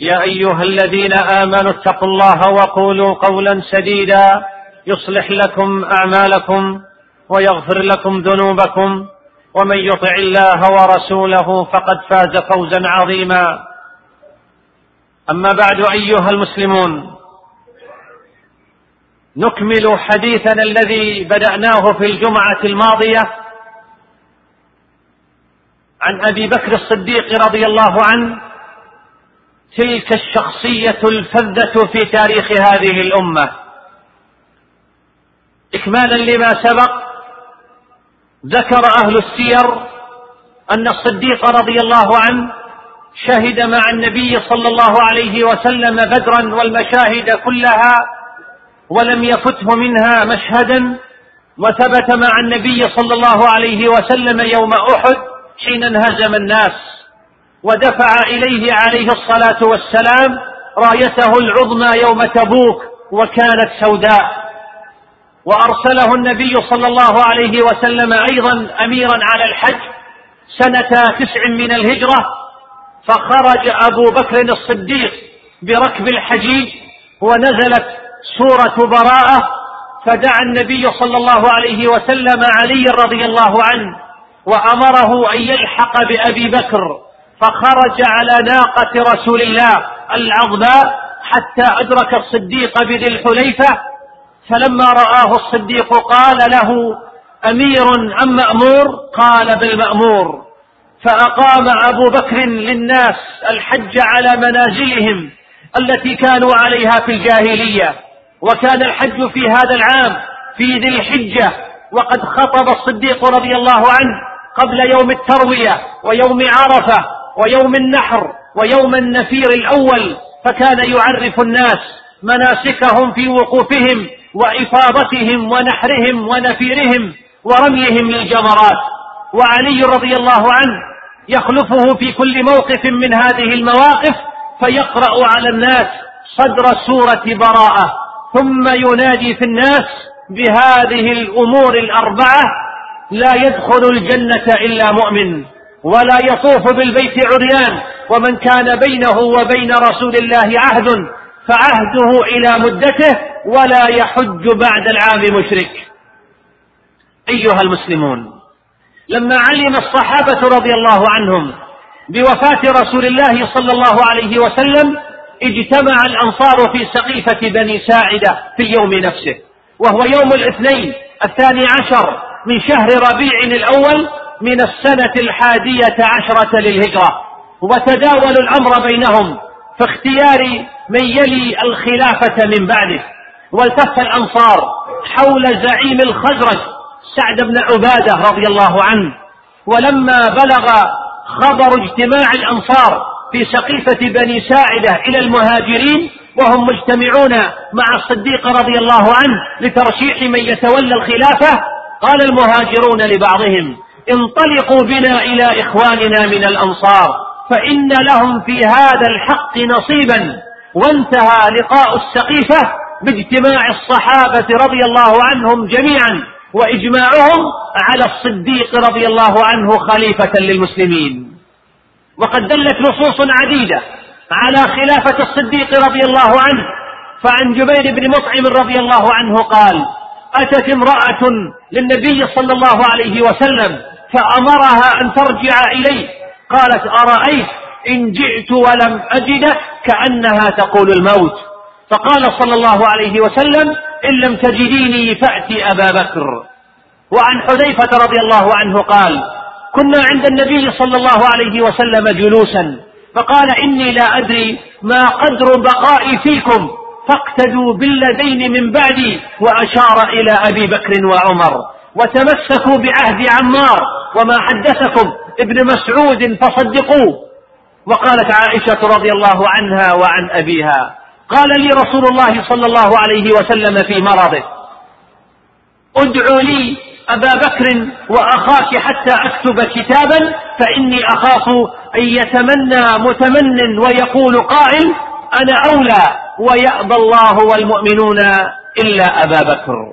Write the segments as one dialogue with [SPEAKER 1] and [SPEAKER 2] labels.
[SPEAKER 1] يا أيها الذين آمنوا اتقوا الله وقولوا قولا سديدا يصلح لكم أعمالكم ويغفر لكم ذنوبكم ومن يطع الله ورسوله فقد فاز فوزا عظيما. أما بعد أيها المسلمون نكمل حديثنا الذي بدأناه في الجمعة الماضية عن أبي بكر الصديق رضي الله عنه تلك الشخصية الفذة في تاريخ هذه الأمة. اكمالا لما سبق ذكر أهل السير أن الصديق رضي الله عنه شهد مع النبي صلى الله عليه وسلم بدرا والمشاهد كلها ولم يفته منها مشهدا وثبت مع النبي صلى الله عليه وسلم يوم أحد حين انهزم الناس. ودفع إليه عليه الصلاة والسلام رايته العظمى يوم تبوك وكانت سوداء. وأرسله النبي صلى الله عليه وسلم أيضا أميرا على الحج سنة تسع من الهجرة فخرج أبو بكر الصديق بركب الحجيج ونزلت سورة براءة فدعا النبي صلى الله عليه وسلم علي رضي الله عنه وأمره أن يلحق بأبي بكر. فخرج على ناقة رسول الله العظماء حتى أدرك الصديق بذي الحليفة فلما رآه الصديق قال له أمير ام مأمور؟ قال بالمامور فأقام أبو بكر للناس الحج على منازلهم التي كانوا عليها في الجاهلية وكان الحج في هذا العام في ذي الحجة وقد خطب الصديق رضي الله عنه قبل يوم التروية ويوم عرفة ويوم النحر ويوم النفير الأول فكان يعرف الناس مناسكهم في وقوفهم وإفاضتهم ونحرهم ونفيرهم ورميهم للجمرات. وعلي رضي الله عنه يخلفه في كل موقف من هذه المواقف فيقرأ على الناس صدر سورة براءة. ثم ينادي في الناس بهذه الأمور الأربعة لا يدخل الجنة إلا مؤمن. ولا يطوف بالبيت عريان ومن كان بينه وبين رسول الله عهد فعهده إلى مدته ولا يحج بعد العام مشرك. أيها المسلمون لما علم الصحابة رضي الله عنهم بوفاة رسول الله صلى الله عليه وسلم اجتمع الأنصار في سقيفة بني ساعدة في اليوم نفسه وهو يوم الاثنين الثاني عشر من شهر ربيع الأول من السنة الحادية عشرة للهجرة وتداولوا الأمر بينهم في اختيار من يلي الخلافة من بعده. والتف الأنصار حول زعيم الخزرج سعد بن عبادة رضي الله عنه. ولما بلغ خبر اجتماع الأنصار في سقيفة بني ساعدة إلى المهاجرين وهم مجتمعون مع الصديق رضي الله عنه لترشيح من يتولى الخلافة قال المهاجرون لبعضهم انطلقوا بنا إلى إخواننا من الأنصار فإن لهم في هذا الحق نصيبا. وانتهى لقاء السقيفة باجتماع الصحابة رضي الله عنهم جميعا وإجماعهم على الصديق رضي الله عنه خليفة للمسلمين. وقد دلت نصوص عديدة على خلافة الصديق رضي الله عنه. فعن جبير بن مطعم رضي الله عنه قال أتت امرأة للنبي صلى الله عليه وسلم فأمرها أن ترجع إليه. قالت أرأيت إن جئت ولم اجدك كأنها تقول الموت. فقال صلى الله عليه وسلم إن لم تجديني فأتي أبا بكر. وعن حذيفة رضي الله عنه قال كنا عند النبي صلى الله عليه وسلم جلوسا فقال إني لا أدري ما قدر بقائي فيكم فاقتدوا بالذين من بعدي وأشار إلى أبي بكر وعمر وتمسكوا بعهد عمار وما حدثكم. ابن مسعود فصدقوه. وقالت عائشة رضي الله عنها وعن أبيها قال لي رسول الله صلى الله عليه وسلم في مرضه ادعوا لي أبا بكر وأخاك حتى أكتب كتابا فإني أخاف أن يتمنى متمن ويقول قائل أنا أولى ويأبى الله والمؤمنون إلا أبا بكر.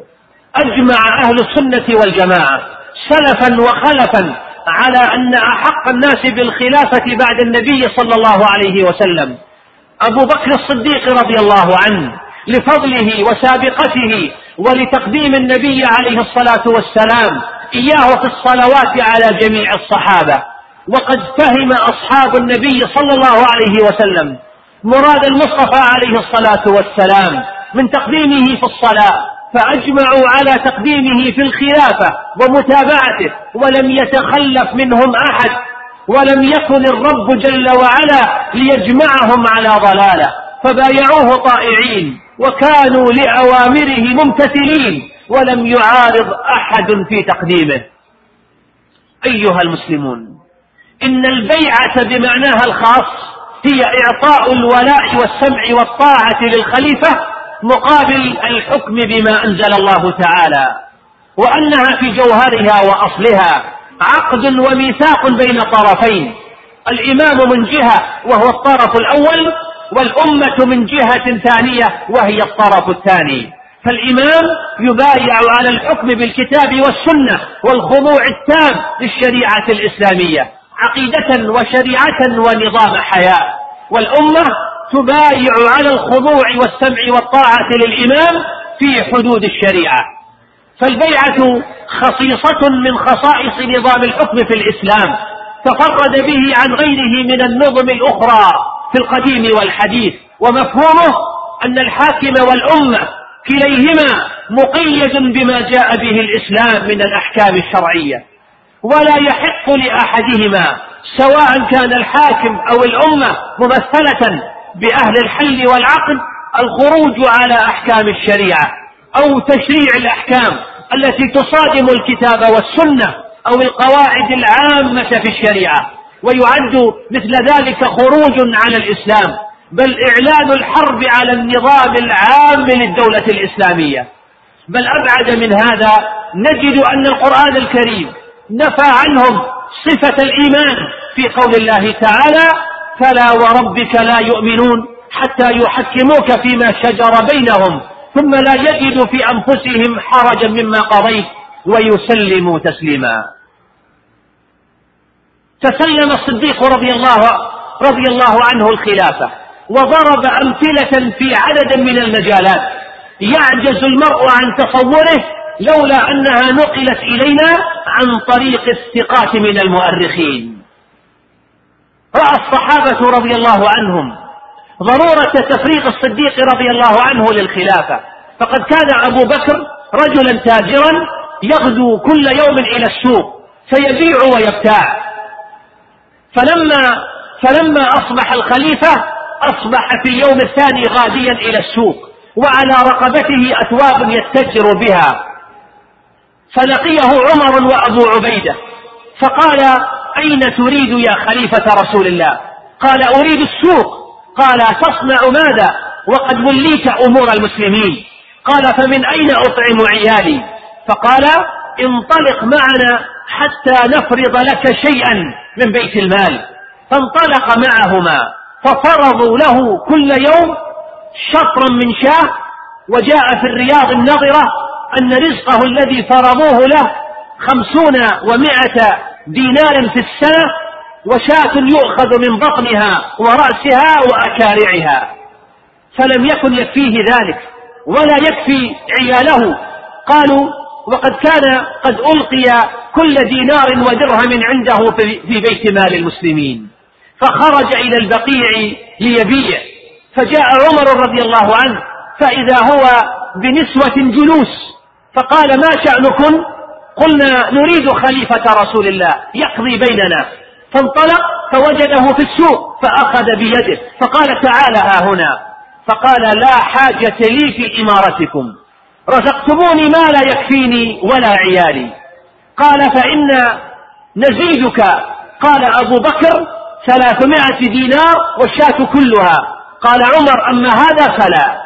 [SPEAKER 1] أجمع أهل السنة والجماعة. سلفا وخلفا على أن أحق الناس بالخلافة بعد النبي صلى الله عليه وسلم. أبو بكر الصديق رضي الله عنه لفضله وسابقته ولتقديم النبي عليه الصلاة والسلام إياه في الصلوات على جميع الصحابة. وقد فهم أصحاب النبي صلى الله عليه وسلم. مراد المصطفى عليه الصلاة والسلام من تقديمه في الصلاة. فأجمعوا على تقديمه في الخلافة ومتابعته ولم يتخلف منهم أحد ولم يكن الرب جل وعلا ليجمعهم على ضلالة. فبايعوه طائعين وكانوا لأوامره ممتثلين ولم يعارض أحد في تقديمه. أيها المسلمون إن البيعة بمعناها الخاص هي إعطاء الولاء والسمع والطاعة للخليفة مقابل الحكم بما أنزل الله تعالى وأنها في جوهرها وأصلها عقد وميثاق بين طرفين. الإمام من جهة وهو الطرف الأول والأمة من جهة ثانية وهي الطرف الثاني. فالإمام يبايع على الحكم بالكتاب والسنة والخضوع التام للشريعة الإسلامية عقيدة وشريعة ونظام حياة. والأمة تبايع على الخضوع والسمع والطاعة للإمام في حدود الشريعة. فالبيعة خصيصة من خصائص نظام الحكم في الإسلام تفرد به عن غيره من النظم الأخرى في القديم والحديث. ومفهومه أن الحاكم والأمة كليهما مقيد بما جاء به الإسلام من الأحكام الشرعية. ولا يحق لأحدهما سواء كان الحاكم أو الأمة ممثلة بأهل الحل والعقد الخروج على أحكام الشريعة أو تشريع الأحكام التي تصادم الكتاب والسنة أو القواعد العامة في الشريعة ويعد مثل ذلك خروج على الإسلام بل إعلان الحرب على النظام العام للدولة الإسلامية. بل أبعد من هذا نجد أن القرآن الكريم نفى عنهم صفة الإيمان في قول الله تعالى فلا وربك لا يؤمنون حتى يحكموك فيما شجر بينهم ثم لا يجدوا في أنفسهم حرجا مما قضيت ويسلموا تسليما. تسلم الصديق رضي الله رضي الله عنه الخلافة وضرب أمثلة في عدد من المجالات. يعجز المرء عن تصوره لولا أنها نقلت إلينا عن طريق الثقات من المؤرخين. رأى الصحابة رضي الله عنهم ضرورة تفريغ الصديق رضي الله عنه للخلافة. فقد كان أبو بكر رجلا تاجرا يغدو كل يوم إلى السوق فيبيع ويبتاع. فلما فلما أصبح الخليفة أصبح في اليوم الثاني غاديا إلى السوق وعلى رقبته أثواب يتجر بها. فلقيه عمر وأبو عبيدة فقال أين تريد يا خليفة رسول الله؟ قال أريد السوق. قال تصنع ماذا؟ وقد وليت أمور المسلمين. قال فمن أين أطعم عيالي؟ فقال انطلق معنا حتى نفرض لك شيئا من بيت المال. فانطلق معهما ففرضوا له كل يوم شطرا من شاه. وجاء في الرياض النظرة أن رزقه الذي فرضوه له خمسون ومائة دينار في السنة وشاة يؤخذ من بطنها ورأسها وأكارعها. فلم يكن يكفيه ذلك ولا يكفي عياله. قالوا وقد كان قد ألقي كل دينار ودرهم عنده في بيت مال المسلمين. فخرج إلى البقيع ليبيع. فجاء عمر رضي الله عنه فإذا هو بنسوة جلوس فقال ما شأنكم قلنا نريد خليفة رسول الله يقضي بيننا. فانطلق فوجده في السوق فأخذ بيده. فقال تعال ها هنا. فقال لا حاجة لي في إمارتكم. رزقتموني ما لا يكفيني ولا عيالي. قال فإن نزيدك. قال أبو بكر ثلاثمائة دينار والشاة كلها. قال عمر أما هذا فلا.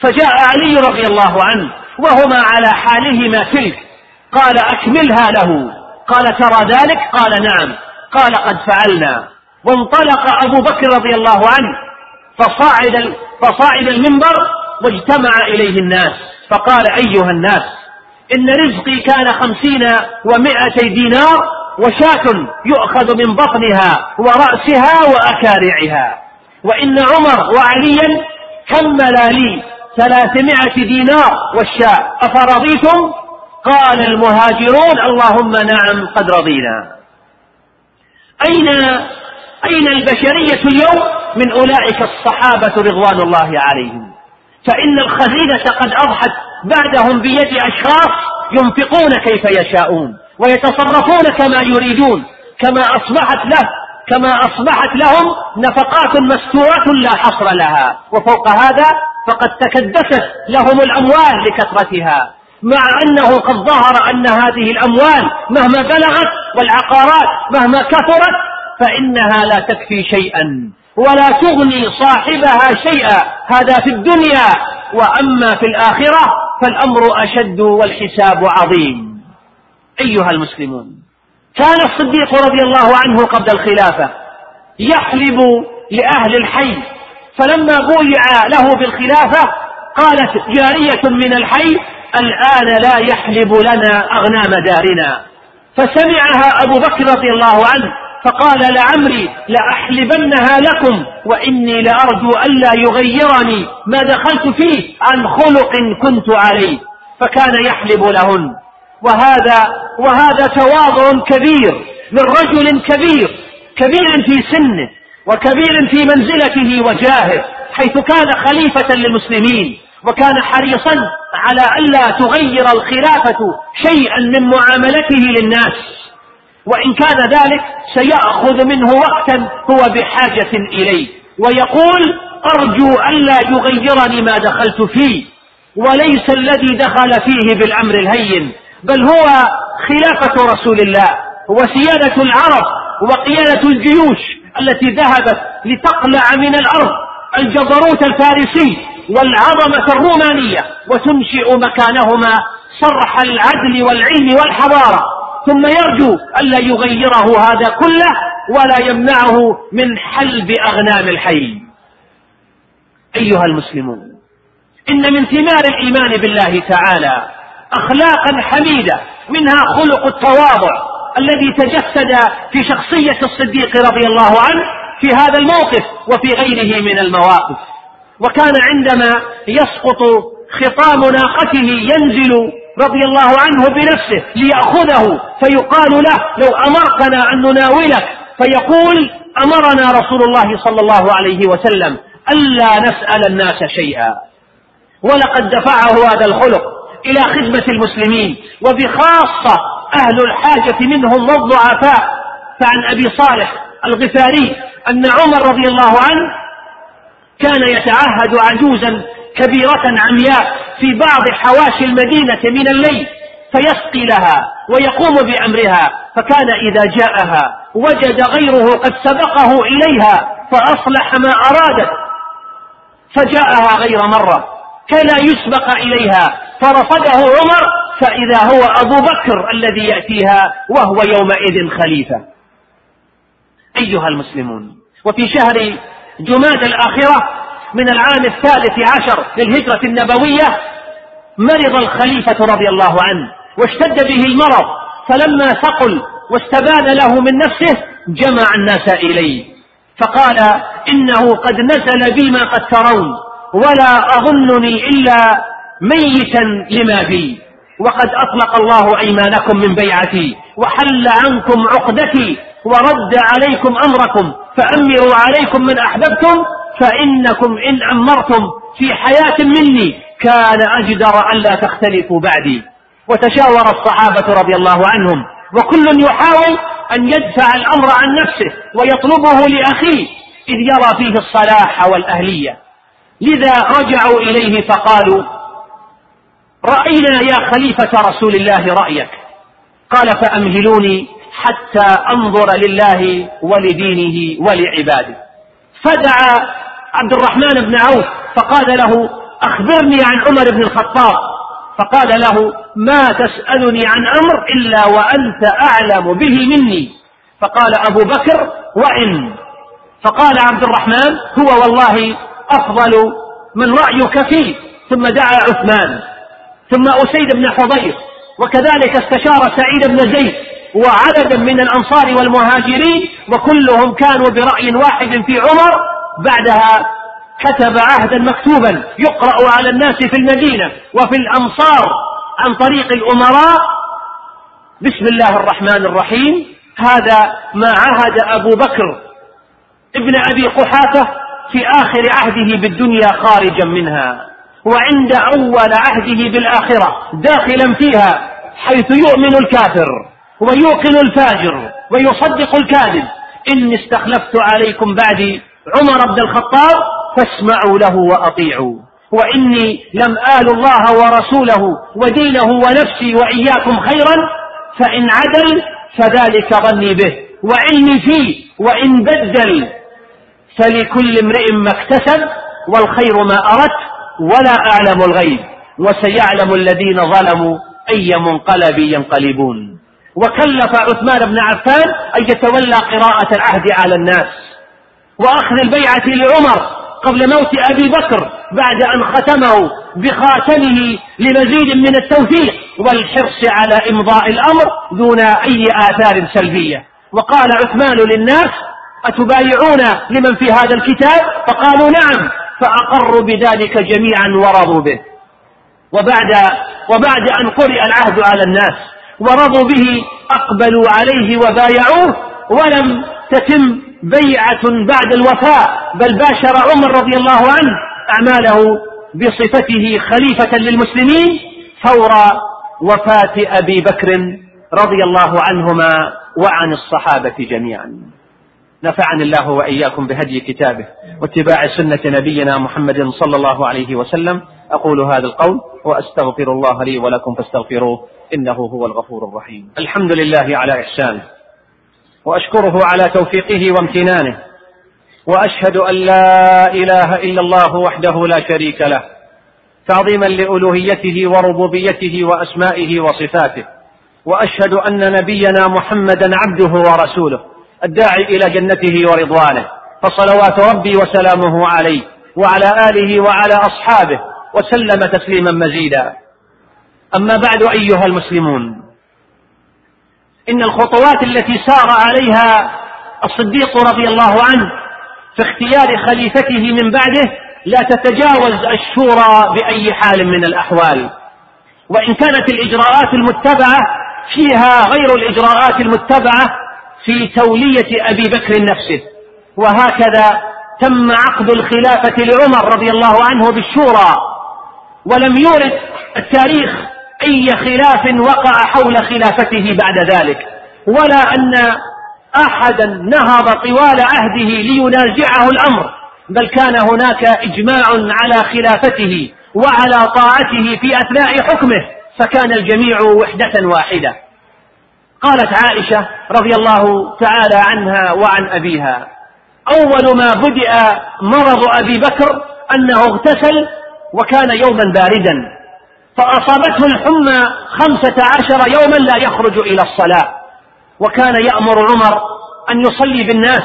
[SPEAKER 1] فجاء علي رضي الله عنه وهما على حالهما تلك قال أكملها له. قال ترى ذلك؟ قال نعم. قال قد فعلنا. وانطلق أبو بكر رضي الله عنه فصعد فصعد المنبر واجتمع إليه الناس. فقال أيها الناس إن رزقي كان خمسين ومائتي دينار وشاة يؤخذ من بطنها ورأسها وأكارعها. وإن عمر وعليا كملا لي؟ ثلاثمائة دينار والشاة. أفرضيتم؟ قال المهاجرون اللهم نعم قد رضينا. أين أين البشرية اليوم؟ من أولئك الصحابة رضوان الله عليهم. فإن الخزينة قد أضحت بعدهم بيد أشخاص ينفقون كيف يشاءون ويتصرفون كما يريدون كما أصبحت له كما أصبحت لهم نفقات مستورة لا حصر لها. وفوق هذا فقد تكدست لهم الأموال لكثرتها. مع أنه قد ظهر أن هذه الأموال مهما بلغت والعقارات مهما كثرت فإنها لا تكفي شيئا ولا تغني صاحبها شيئا. هذا في الدنيا وأما في الآخرة فالأمر أشد والحساب عظيم. أيها المسلمون كان الصديق رضي الله عنه قبل الخلافة يحلب لأهل الحي فلما بويع له بالخلافة قالت جارية من الحي الآن لا يحلب لنا أغنام دارنا. فسمعها أبو بكر رضي الله عنه فقال لعمري لأحلبنها لكم وإني لأرجو ألا يغيرني ما دخلت فيه عن خلق كنت عليه. فكان يحلب لهن. وهذا وهذا تواضع كبير من رجل كبير كبير في سنه وكبير في منزلته وجاهه حيث كان خليفة للمسلمين. وكان حريصا على ألا تغير الخلافة شيئا من معاملته للناس. وإن كان ذلك سيأخذ منه وقتا هو بحاجة إليه. ويقول أرجو ألا يغيرني ما دخلت فيه وليس الذي دخل فيه بالأمر الهين بل هو خلافة رسول الله وسيادة العرب وقيادة الجيوش التي ذهبت لتقلع من الأرض الجبروت الفارسي والعظمة الرومانية وتنشئ مكانهما صرح العدل والعلم والحضارة. ثم يرجو ألا يغيره هذا كله ولا يمنعه من حلب أغنام الحي. أيها المسلمون إن من ثمار الإيمان بالله تعالى أخلاقا حميدة منها خلق التواضع الذي تجسد في شخصية الصديق رضي الله عنه في هذا الموقف وفي غيره من المواقف. وكان عندما يسقط خطام ناقته ينزل رضي الله عنه بنفسه ليأخذه فيقال له لو أمرتنا أن نناولك فيقول أمرنا رسول الله صلى الله عليه وسلم ألا نسأل الناس شيئا. ولقد دفعه هذا الخلق إلى خدمة المسلمين وبخاصة أهل الحاجة منهم والضعفاء فعن أبي صالح الغفاري أن عمر رضي الله عنه كان يتعهد عجوزا كبيرة عمياء في بعض حواشي المدينة من الليل فيسقي لها ويقوم بأمرها فكان إذا جاءها وجد غيره قد سبقه إليها فأصلح ما أرادت فجاءها غير مرة كان يسبق إليها فرفضه عمر فإذا هو أبو بكر الذي يأتيها وهو يومئذ خليفة. أيها المسلمون وفي شهر جماد الآخرة من العام الثالث عشر للهجرة النبوية مرض الخليفة رضي الله عنه واشتد به المرض فلما ثقل واستبان له من نفسه جمع الناس إليه. فقال إنه قد نزل بي ما قد ترون ولا أظنني إلا ميتا لما بي. وقد أطلق الله أيمانكم من بيعتي وحل عنكم عقدتي ورد عليكم أمركم فأمروا عليكم من أحببتم فإنكم إن أمرتم في حياة مني كان أجدر ألا تختلفوا بعدي. وتشاور الصحابة رضي الله عنهم وكل يحاول أن يدفع الأمر عن نفسه ويطلبه لأخيه إذ يرى فيه الصلاح والأهلية. لذا رجعوا إليه فقالوا رأينا يا خليفة رسول الله رأيك. قال فأمهلوني حتى أنظر لله ولدينه ولعباده. فدعا عبد الرحمن بن عوف فقال له أخبرني عن عمر بن الخطاب. فقال له ما تسألني عن أمر إلا وأنت أعلم به مني. فقال أبو بكر وإن. فقال عبد الرحمن هو والله أفضل من رأيك فيه. ثم دعا عثمان ثم أسيد بن حضير وكذلك استشار سعيد بن زيد وعددا من الأنصار والمهاجرين وكلهم كانوا برأي واحد في عمر بعدها كتب عهدا مكتوبا يقرأ على الناس في المدينة وفي الأمصار عن طريق الأمراء. بسم الله الرحمن الرحيم. هذا ما عهد أبو بكر ابن أبي قحافة في آخر عهده بالدنيا خارجا منها وعند أول عهده بالآخرة داخلا فيها حيث يؤمن الكافر. ويوقن الفاجر ويصدق الكاذب. إني استخلفت عليكم بعدي عمر بن الخطاب فاسمعوا له وأطيعوا. وإني لم آل الله ورسوله ودينه ونفسي وإياكم خيرا فإن عدل فذلك ظني به. وعلمي فيه وإن بدل فلكل امرئ ما اكتسب والخير ما أردت ولا أعلم الغيب. وسيعلم الذين ظلموا أي منقلب ينقلبون. وكلف عثمان بن عفان أن يتولى قراءة العهد على الناس. وأخذ البيعة لعمر قبل موت أبي بكر بعد أن ختمه بخاتمه لمزيد من التوثيق والحرص على إمضاء الأمر دون أي آثار سلبية. وقال عثمان للناس أتبايعون لمن في هذا الكتاب؟ فقالوا نعم. فأقروا بذلك جميعا ورضوا به. وبعد وبعد أن قرئ العهد على الناس. ورضوا به أقبلوا عليه وبايعوه ولم تتم بيعة بعد الوفاء بل باشر عمر رضي الله عنه أعماله بصفته خليفة للمسلمين فور وفاة أبي بكر رضي الله عنهما وعن الصحابة جميعا. نفعني الله وإياكم بهدي كتابه واتباع سنة نبينا محمد صلى الله عليه وسلم أقول هذا القول وأستغفر الله لي ولكم فاستغفروه إنه هو الغفور الرحيم. الحمد لله على إحسانه وأشكره على توفيقه وامتنانه وأشهد أن لا إله إلا الله وحده لا شريك له تعظيما لألوهيته وربوبيته وأسمائه وصفاته وأشهد أن نبينا محمدا عبده ورسوله الداعي إلى جنته ورضوانه فصلوات ربي وسلامه عليه وعلى آله وعلى أصحابه وسلم تسليما مزيدا. أما بعد أيها المسلمون إن الخطوات التي سار عليها الصديق رضي الله عنه في اختيار خليفته من بعده لا تتجاوز الشورى بأي حال من الأحوال. وإن كانت الإجراءات المتبعة فيها غير الإجراءات المتبعة في تولية أبي بكر نفسه. وهكذا تم عقد الخلافة لعمر رضي الله عنه بالشورى. ولم يورد التاريخ أي خلاف وقع حول خلافته بعد ذلك ولا أن أحدا نهض طوال عهده لينازعه الأمر بل كان هناك إجماع على خلافته وعلى طاعته في أثناء حكمه فكان الجميع وحدة واحدة. قالت عائشة رضي الله تعالى عنها وعن أبيها أول ما بدأ مرض أبي بكر أنه اغتسل وكان يوما باردا فأصابته الحمى خمسة عشر يوما لا يخرج إلى الصلاة. وكان يأمر عمر أن يصلي بالناس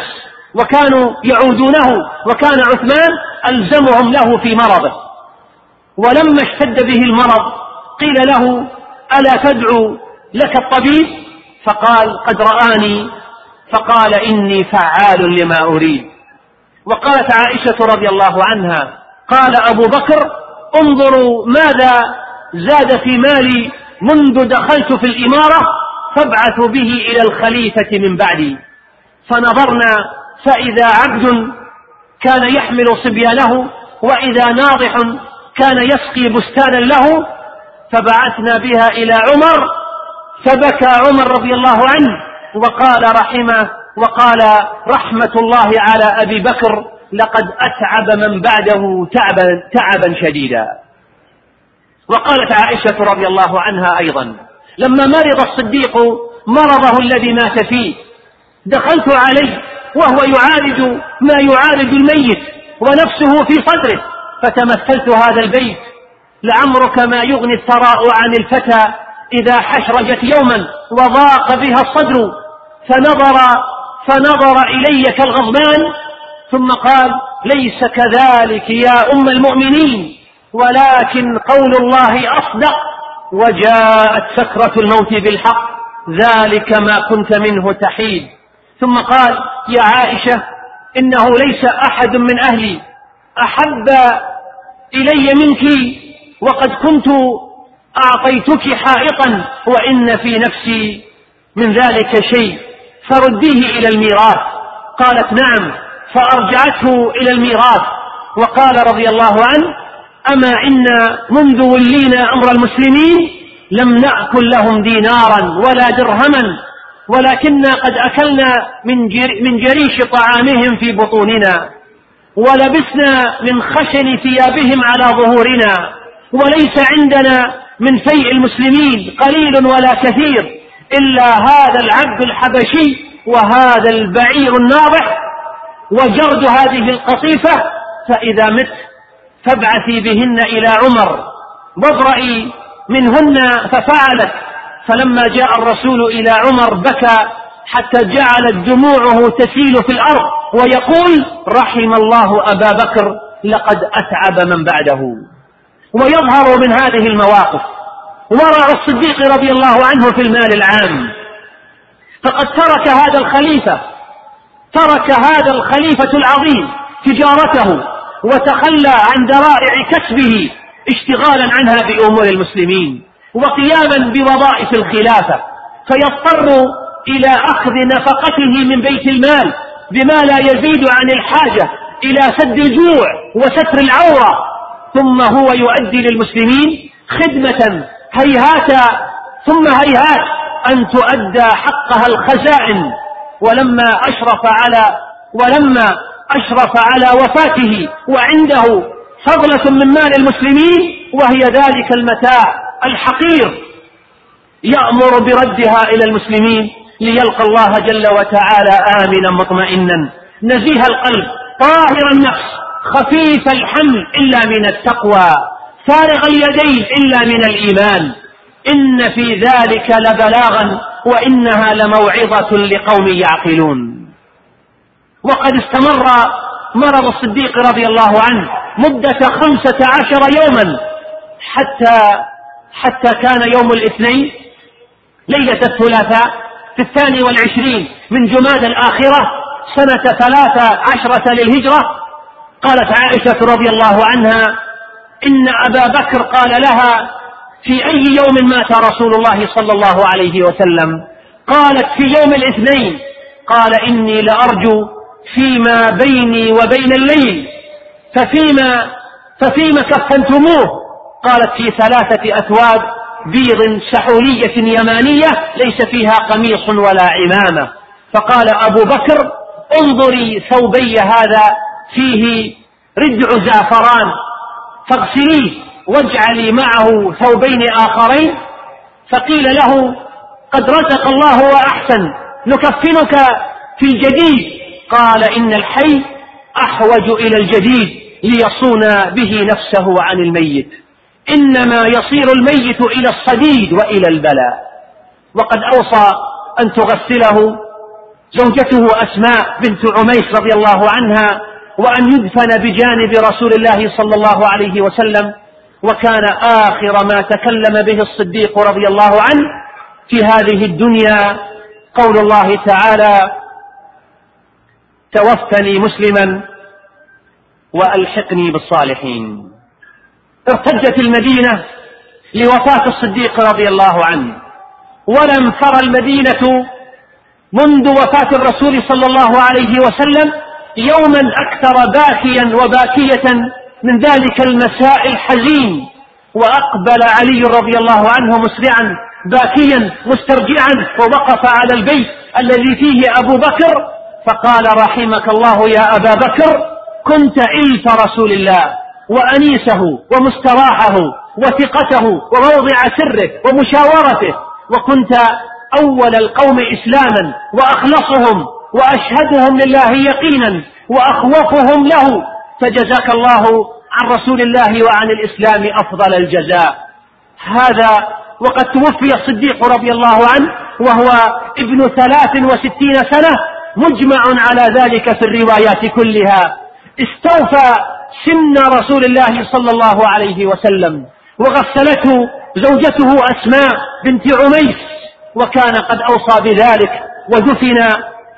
[SPEAKER 1] وكانوا يعودونه وكان عثمان ألزمهم له في مرضه. ولما اشتد به المرض قيل له ألا تدعو لك الطبيب؟ فقال قد رآني. فقال إني فعال لما أريد. وقالت عائشة رضي الله عنها قال أبو بكر انظروا ماذا زاد في مالي منذ دخلت في الإمارة فابعثوا به إلى الخليفة من بعدي. فنظرنا فإذا عبد كان يحمل صبيانه وإذا ناضح كان يسقي بستانا له فبعثنا بها إلى عمر فبكى عمر رضي الله عنه وقال رحمه وقال رحمة الله على أبي بكر لقد أتعب من بعده تعبا, تعبا شديدا. وقالت عائشة رضي الله عنها أيضا لما مرض الصديق مرضه الذي مات فيه دخلت عليه وهو يعالج ما يعالج الميت ونفسه في صدره فتمثلت هذا البيت. لعمرك ما يغني الثراء عن الفتى إذا حشرجت يوما وضاق بها الصدر فنظر فنظر إلي كالغضبان ثم قال ليس كذلك يا أم المؤمنين ولكن قول الله أصدق وجاءت سكرة الموت بالحق ذلك ما كنت منه تحيد. ثم قال يا عائشة إنه ليس أحد من أهلي أحب إلي منك وقد كنت أعطيتك حائطا وإن في نفسي من ذلك شيء فرديه إلى الميراث. قالت نعم فأرجعته إلى الميراث وقال رضي الله عنه أما إنا منذ ولينا أمر المسلمين لم نأكل لهم دينارا ولا درهما ولكنا قد أكلنا من, من جريش طعامهم في بطوننا ولبسنا من خشن ثيابهم على ظهورنا وليس عندنا من فيء المسلمين قليل ولا كثير إلا هذا العبد الحبشي وهذا البعير الناضح وجرد هذه القصيفة فإذا مت فابعثي بهن إلى عمر. واضرئي منهن ففعلت. فلما جاء الرسول إلى عمر بكى حتى جعلت دموعه تسيل في الأرض ويقول رحم الله أبا بكر لقد أتعب من بعده. ويظهر من هذه المواقف. ورع الصديق رضي الله عنه في المال العام. فقد ترك هذا الخليفة ترك هذا الخليفة العظيم تجارته وتخلى عن ذرائع كسبه اشتغالا عنها بأمور المسلمين وقياما بوظائف الخلافة فيضطر إلى أخذ نفقته من بيت المال بما لا يزيد عن الحاجة إلى سد الجوع وستر العورة ثم هو يؤدي للمسلمين خدمة هيهات ثم هيهات أن تؤدى حقها الخزائن ولما أشرف على ولما أشرف على وفاته وعنده فضلة من مال المسلمين وهي ذلك المتاع الحقير. يأمر بردها إلى المسلمين ليلقى الله جل وتعالى آمنا مطمئنا. نزيه القلب طاهر النفس خفيف الحمل إلا من التقوى فارغ اليدين إلا من الإيمان. إن في ذلك لبلاغا وإنها لموعظة لقوم يعقلون. وقد استمر مرض الصديق رضي الله عنه مدة خمسة عشر يوما حتى حتى كان يوم الاثنين ليلة الثلاثاء في الثاني والعشرين من جماد الآخرة سنة ثلاثة عشرة للهجرة. قالت عائشة رضي الله عنها إن أبا بكر قال لها في أي يوم مات رسول الله صلى الله عليه وسلم؟ قالت في يوم الاثنين. قال إني لأرجو فيما بيني وبين الليل. ففيما ففيما كفنتموه؟ قالت في ثلاثة أثواب بيض سحورية يمانية ليس فيها قميص ولا عمامة. فقال أبو بكر انظري ثوبي هذا فيه ردع زعفران. فاغسليه. واجعلي معه ثوبين آخرين. فقيل له قد رزق الله وأحسن نكفنك في الجديد. قال إن الحي أحوج إلى الجديد ليصون به نفسه عن الميت. إنما يصير الميت إلى الصديد وإلى البلاء. وقد أوصى أن تغسله زوجته أسماء بنت عميس رضي الله عنها وأن يدفن بجانب رسول الله صلى الله عليه وسلم. وكان آخر ما تكلم به الصديق رضي الله عنه في هذه الدنيا. قول الله تعالى توفني مسلما وألحقني بالصالحين. ارتجت المدينة لوفاة الصديق رضي الله عنه. ولم ترى المدينة منذ وفاة الرسول صلى الله عليه وسلم يوما أكثر باكيا وباكية من ذلك المساء الحزين وأقبل علي رضي الله عنه مسرعا باكيا مسترجعا ووقف على البيت الذي فيه أبو بكر فقال رحمك الله يا أبا بكر كنت إلف رسول الله وأنيسه ومستراحه وثقته وموضع سره ومشاورته وكنت أول القوم إسلاما وأخلصهم وأشهدهم لله يقينا وأخوفهم له فجزاك الله عن رسول الله وعن الإسلام أفضل الجزاء. هذا وقد توفي الصديق رضي الله عنه وهو ابن ثلاث وستين سنة مجمع على ذلك في الروايات كلها. استوفى سن رسول الله صلى الله عليه وسلم. وغسلته زوجته أسماء بنت عميس. وكان قد أوصى بذلك ودفن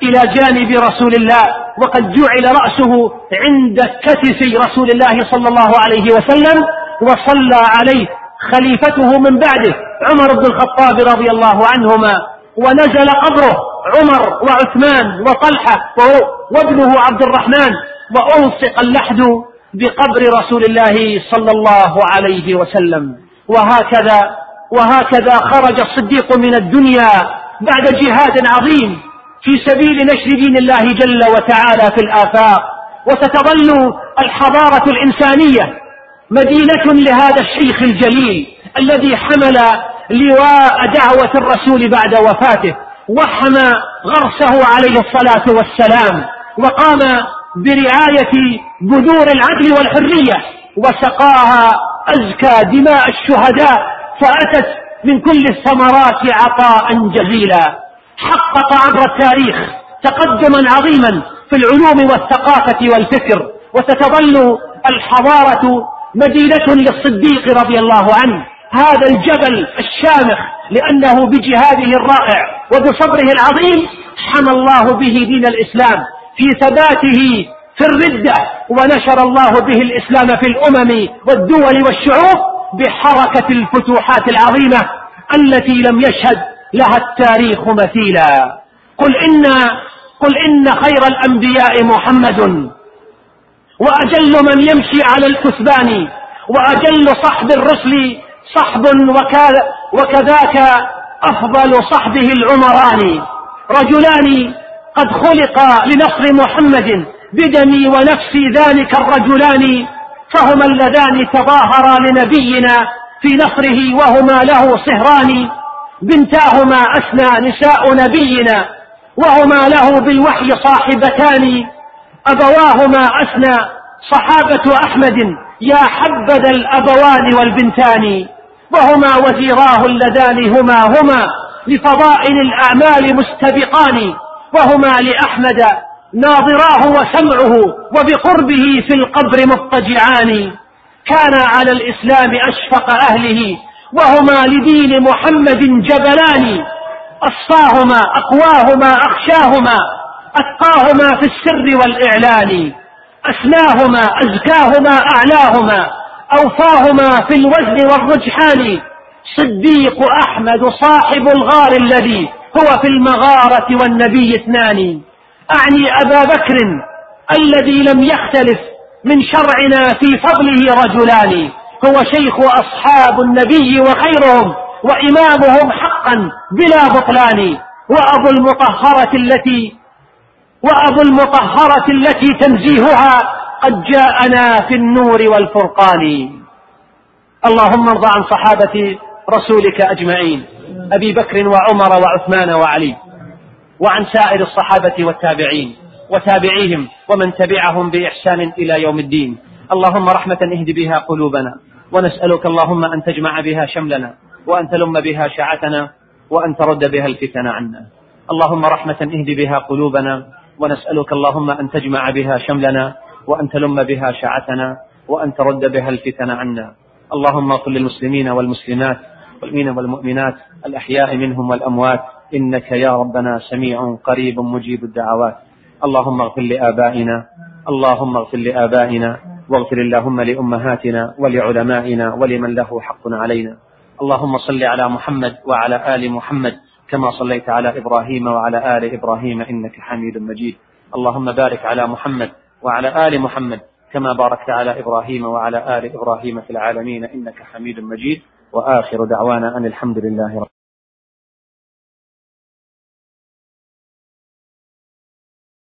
[SPEAKER 1] إلى جانب رسول الله وقد جعل رأسه عند كتف رسول الله صلى الله عليه وسلم وصلى عليه خليفته من بعده عمر بن الخطاب رضي الله عنهما. ونزل قبره عمر وعثمان وطلحة وابنه عبد الرحمن وألصق اللحد بقبر رسول الله صلى الله عليه وسلم. وهكذا وهكذا خرج الصديق من الدنيا بعد جهاد عظيم في سبيل نشر دين الله جل وتعالى في الآفاق. وستظل الحضارة الإنسانية مدينة لهذا الشيخ الجليل الذي حمل لواء دعوة الرسول بعد وفاته وحمى غرسه عليه الصلاة والسلام وقام برعاية بذور العدل والحرية وسقاها أزكى دماء الشهداء فأتت من كل الثمرات عطاء جزيلا. حقق عبر التاريخ تقدما عظيما في العلوم والثقافة والفكر وستظل الحضارة مدينة للصديق رضي الله عنه. هذا الجبل الشامخ لأنه بجهاده الرائع وبصبره العظيم حمى الله به دين الإسلام. في ثباته في الردة ونشر الله به الإسلام في الأمم والدول والشعوب بحركة الفتوحات العظيمة التي لم يشهد لها التاريخ مثيلا. قل إن قل إن خير الأنبياء محمد. وأجل من يمشي على الكثبان وأجل صحب الرسل صحب وكذاك أفضل صحبه العمران. رجلان قد خلقا لنصر محمد. بدمي ونفسي ذلك الرجلان. فهما اللذان تظاهرا لنبينا في نصره وهما له صهران. بنتاهما أسنى نساء نبينا وهما له بالوحي صاحبتان. أبواهما أسنى صحابة أحمد يا حبذا الأبوان والبنتان. وهما وزيراه اللذان هما هما لفضائل الأعمال مستبقان. وهما لأحمد ناظراه وسمعه وبقربه في القبر مضطجعان. كان على الإسلام أشفق أهله وهما لدين محمد جبلان أصفاهما أقواهما أخشاهما أتقاهما في السر والإعلان أسناهما أزكاهما أعلاهما أوفاهما في الوزن والرجحان. صديق أحمد صاحب الغار الذي هو في المغارة والنبي اثنان. أعني أبا بكر الذي لم يختلف من شرعنا في فضله رجلان. هو شيخ أصحاب النبي وخيرهم وإمامهم حقا بلا بطلان. وأبو المطهرة التي وأبو المطهرة التي تنزيهها قد جاءنا في النور والفرقان. اللهم ارضى عن صحابة رسولك أجمعين أبي بكر وعمر وعثمان وعلي وعن سائر الصحابة والتابعين وتابعيهم ومن تبعهم بإحسان إلى يوم الدين. اللهم رحمة اهد بها قلوبنا. ونسألك اللهم أن تجمع بها شملنا وأن تلم بها شعتنا وأن ترد بها الفتن عنا. اللهم رحمة اهد بها قلوبنا ونسألك اللهم أن تجمع بها شملنا وأن تلم بها شعتنا وأن ترد بها الفتن عنا. اللهم اغفر للمسلمين والمسلمات والمؤمنين والمؤمنات الأحياء منهم والأموات إنك يا ربنا سميع قريب مجيب الدعوات. اللهم اغفر لآبائنا اللهم اغفر لآبائنا واغفر اللهم لأمهاتنا ولعلمائنا ولمن له حق علينا. اللهم صل على محمد وعلى آل محمد كما صليت على إبراهيم وعلى آل إبراهيم إنك حميد مجيد. اللهم بارك على محمد وعلى آل محمد كما باركت على إبراهيم وعلى آل إبراهيم في العالمين إنك حميد مجيد. وآخر دعوانا أن الحمد لله رب